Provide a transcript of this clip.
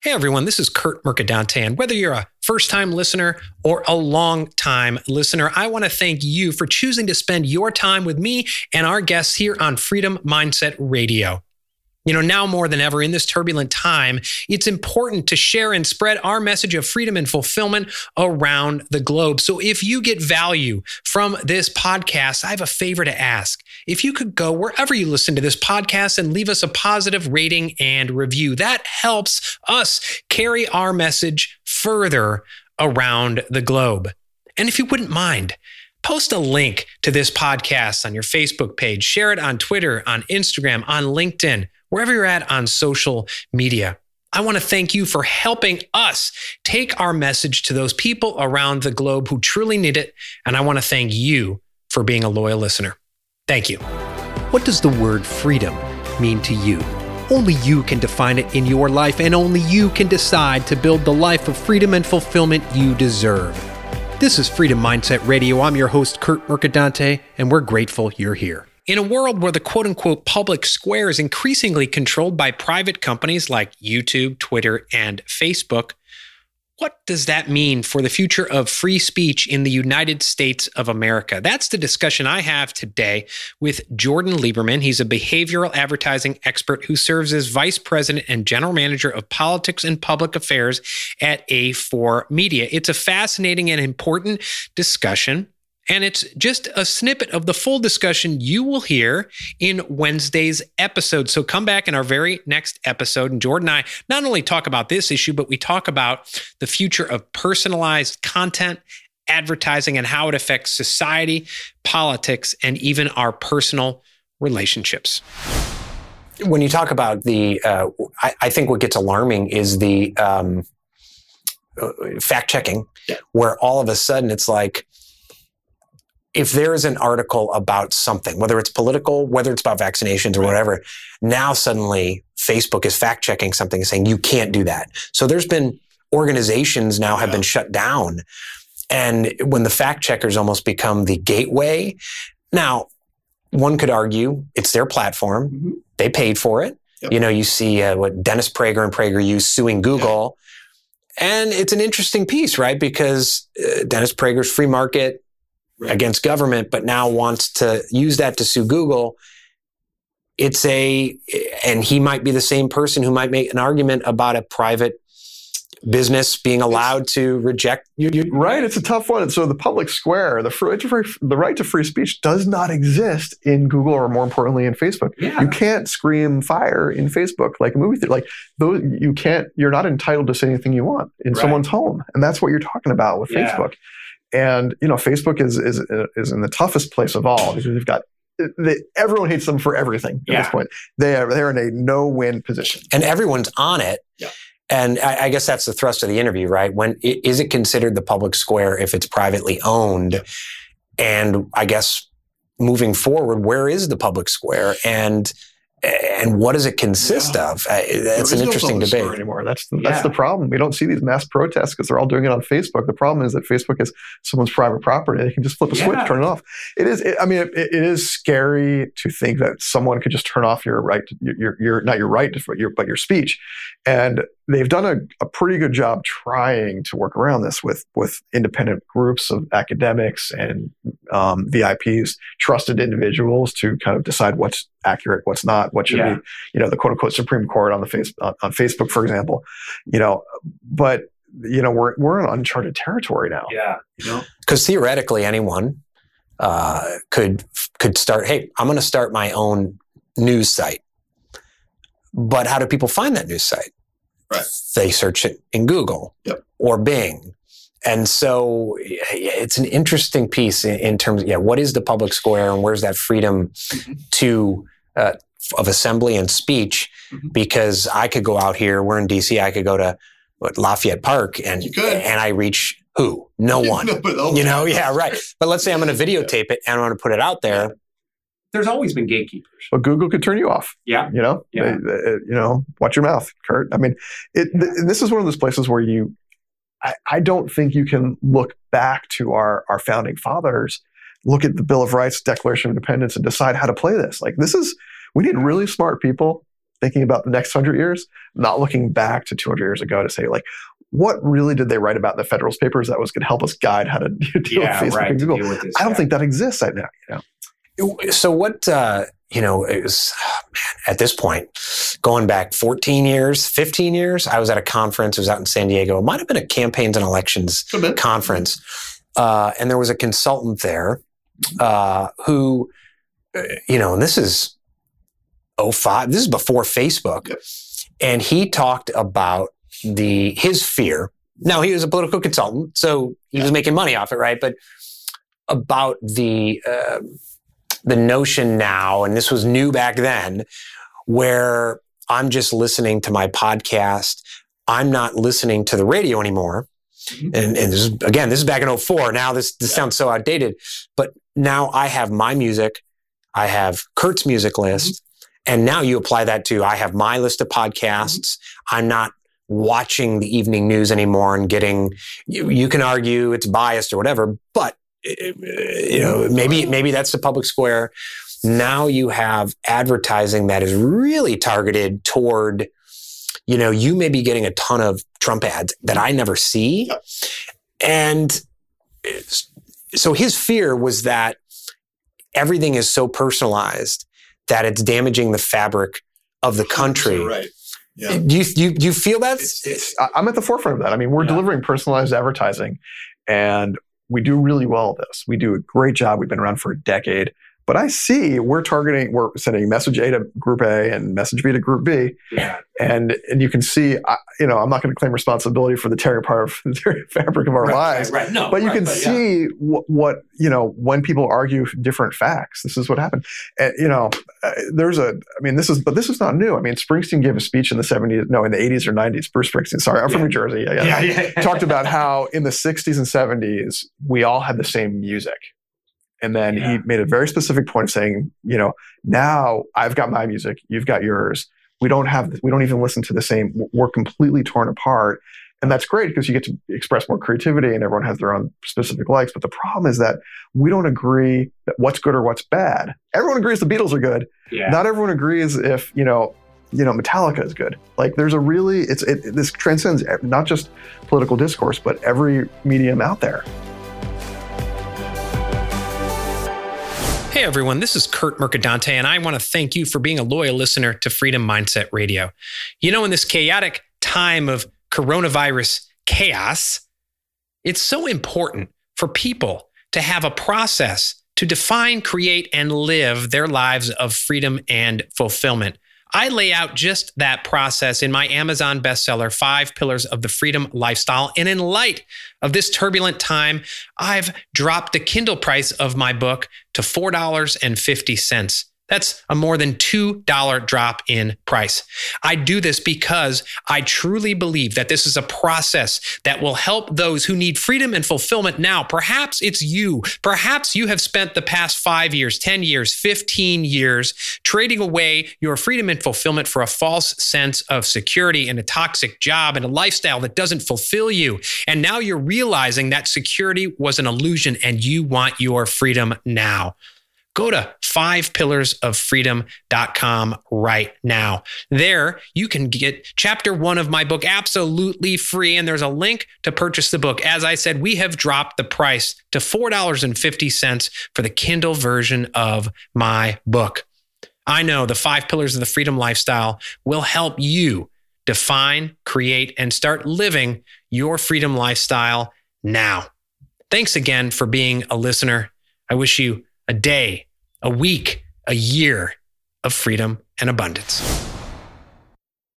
Hey everyone, this is Kurt Mercadante, and whether you're a first time listener or a long time listener, I want to thank you for choosing to spend your time with me and our guests here on Freedom Mindset Radio. You know, now more than ever in this turbulent time, it's important to share and spread our message of freedom and fulfillment around the globe. So if you get value from this podcast, I have a favor to ask. If you could go wherever you listen to this podcast and leave us a positive rating and review, that helps us carry our message further around the globe. And if you wouldn't mind, post a link to this podcast on your Facebook page, share it on Twitter, on Instagram, on LinkedIn wherever you're at on social media. I want to thank you for helping us take our message to those people around the globe who truly need it. And I want to thank you for being a loyal listener. Thank you. What does the word freedom mean to you? Only you can define it in your life, and only you can decide to build the life of freedom and fulfillment you deserve. This is Freedom Mindset Radio. I'm your host, Kurt Mercadante, and we're grateful you're here. In a world where the quote unquote public square is increasingly controlled by private companies like YouTube, Twitter, and Facebook, what does that mean for the future of free speech in the United States of America? That's the discussion I have today with Jordan Lieberman. He's a behavioral advertising expert who serves as vice president and general manager of politics and public affairs at A4 Media. It's a fascinating and important discussion and it's just a snippet of the full discussion you will hear in Wednesday's episode. So come back in our very next episode. And Jordan and I not only talk about this issue, but we talk about the future of personalized content, advertising, and how it affects society, politics, and even our personal relationships. When you talk about the, uh, I, I, think what gets alarming is the um, uh, fact checking, yeah. where all of a sudden it's like, if there is an article about something, whether it's political, whether it's about vaccinations or whatever, now suddenly Facebook is fact checking something and saying you can't do that. So there's been organizations now have yeah. been shut down. And when the fact checkers almost become the gateway, now one could argue it's their platform. Mm-hmm. They paid for it. Yep. You know, you see uh, what Dennis Prager and PragerU suing Google. Yeah. And it's an interesting piece, right? Because uh, Dennis Prager's free market. Against government, but now wants to use that to sue Google. It's a, and he might be the same person who might make an argument about a private business being allowed it's, to reject you, you, right it's a tough one so the public square the free, the right to free speech does not exist in google or more importantly in facebook yeah. you can't scream fire in facebook like a movie theater like those you can't you're not entitled to say anything you want in right. someone's home and that's what you're talking about with yeah. facebook and you know, Facebook is is is in the toughest place of all because they've got they, everyone hates them for everything at yeah. this point. They are they're in a no win position, and everyone's on it. Yeah. And I, I, guess that's the thrust of the interview, right? When is it considered the public square if it's privately owned? Yeah. And I guess moving forward, where is the public square? And and what does it consist yeah. of? That's an interesting no debate anymore. That's the, that's yeah. the problem. We don't see these mass protests because they're all doing it on Facebook. The problem is that Facebook is someone's private property. They can just flip a yeah. switch, turn it off. It is. It, I mean, it, it is scary to think that someone could just turn off your right, to, your, your not your right, but your but your speech. And they've done a, a pretty good job trying to work around this with with independent groups of academics and um, VIPs, trusted individuals to kind of decide what's accurate, what's not, what should yeah. be, you know, the quote unquote Supreme Court on the face on, on Facebook, for example, you know, but you know we're we're in uncharted territory now. Yeah, you know, because theoretically anyone uh, could could start. Hey, I'm going to start my own news site. But how do people find that news site? Right. They search it in Google yep. or Bing. And so it's an interesting piece in, in, terms of, yeah, what is the public square and where's that freedom mm-hmm. to, uh, of assembly and speech? Mm-hmm. Because I could go out here, we're in DC, I could go to what, Lafayette Park and, and I reach who? No one. no, you know, yeah, right. But let's say I'm going to videotape it and I'm going to put it out there there's always been gatekeepers. But Google could turn you off. Yeah. You know, yeah. They, they, uh, you know, watch your mouth, Kurt. I mean, it, th- this is one of those places where you, I, I don't think you can look back to our, our founding fathers, look at the Bill of Rights, Declaration of Independence, and decide how to play this. Like, this is, we need really smart people thinking about the next hundred years, not looking back to 200 years ago to say like, what really did they write about in the Federalist Papers that was going to help us guide how to deal Yeah, with Facebook right, and Google? this, I don't yeah. think that exists right now. You know? So what? Uh, you know, it was man, at this point going back 14 years, 15 years. I was at a conference. It was out in San Diego. It might have been a campaigns and elections conference, uh, and there was a consultant there uh, who, uh, you know, and this is 05. This is before Facebook, Yep. and he talked about the his fear. Now he was a political consultant, so he was making money off it, right? But about the uh, the notion now, and this was new back then, where I'm just listening to my podcast. I'm not listening to the radio anymore. Mhm. And, and this is, again, this is back in 04. Now this, this sounds so outdated, but now I have my music. I have Kurt's music list. And now you apply that to, I have my list of podcasts. I'm not watching the evening news anymore and getting, you, you can argue it's biased or whatever, but you know, maybe, maybe that's the public square. Now you have advertising that is really targeted toward, you know, you may be getting a ton of Trump ads that I never see. And so his fear was that everything is so personalized that it's damaging the fabric of the country. right. Yeah. Do you, you, do you feel that? It's, it's, I'm at the forefront of that. I mean, we're Yeah. delivering personalized advertising and we do really well at this. We do a great job. We've been around for a decade. But I see we're targeting, we're sending message A to group A and message B to group B. yeah. And and you can see, I, you know, I'm not going to claim responsibility for the tearing apart of the tearing fabric of our lives. right, right. No, But you right, can yeah. see what, what, you know, when people argue different facts, this is what happened. And, you know, uh, there's a, I mean, this is, but this is not new. I mean, Springsteen gave a speech in the 70s, no, in the 80s or 90s. Bruce Springsteen, sorry, I'm from New Jersey. Yeah, Yeah, yeah. talked about how in the 60s and 70s we all had the same music and then he made a very specific point of saying you know now i've got my music you've got yours. We don't have we don't even listen to the same we're completely torn apart. And that's great because you get to express more creativity and everyone has their own specific likes. But the problem is that we don't agree that what's good or what's bad. Everyone agrees the beatles are good. Yeah. not everyone agrees if you know you know metallica is good. Like there's a really it's it, this transcends not just political discourse but every medium out there Hey everyone, this is Kurt Mercadante, and I want to thank you for being a loyal listener to Freedom Mindset Radio. You know, in this chaotic time of coronavirus chaos, it's so important for people to have a process to define, create, and live their lives of freedom and fulfillment. I lay out just that process in my Amazon bestseller, Five Pillars of the Freedom Lifestyle. And in light of this turbulent time, I've dropped the Kindle price of my book to $4.50. That's a more than $2 drop in price. I do this because I truly believe that this is a process that will help those who need freedom and fulfillment now. Perhaps it's you. Perhaps you have spent the past five years, 10 years, 15 years trading away your freedom and fulfillment for a false sense of security and a toxic job and a lifestyle that doesn't fulfill you. And now you're realizing that security was an illusion and you want your freedom now go to fivepillarsoffreedom.com right now. There, you can get chapter one of my book absolutely free, and there's a link to purchase the book. As I said, we have dropped the price to $4.50 for the Kindle version of my book. I know the five pillars of the freedom lifestyle will help you define, create, and start living your freedom lifestyle now. Thanks again for being a listener. I wish you a day, a week, a year of freedom and abundance.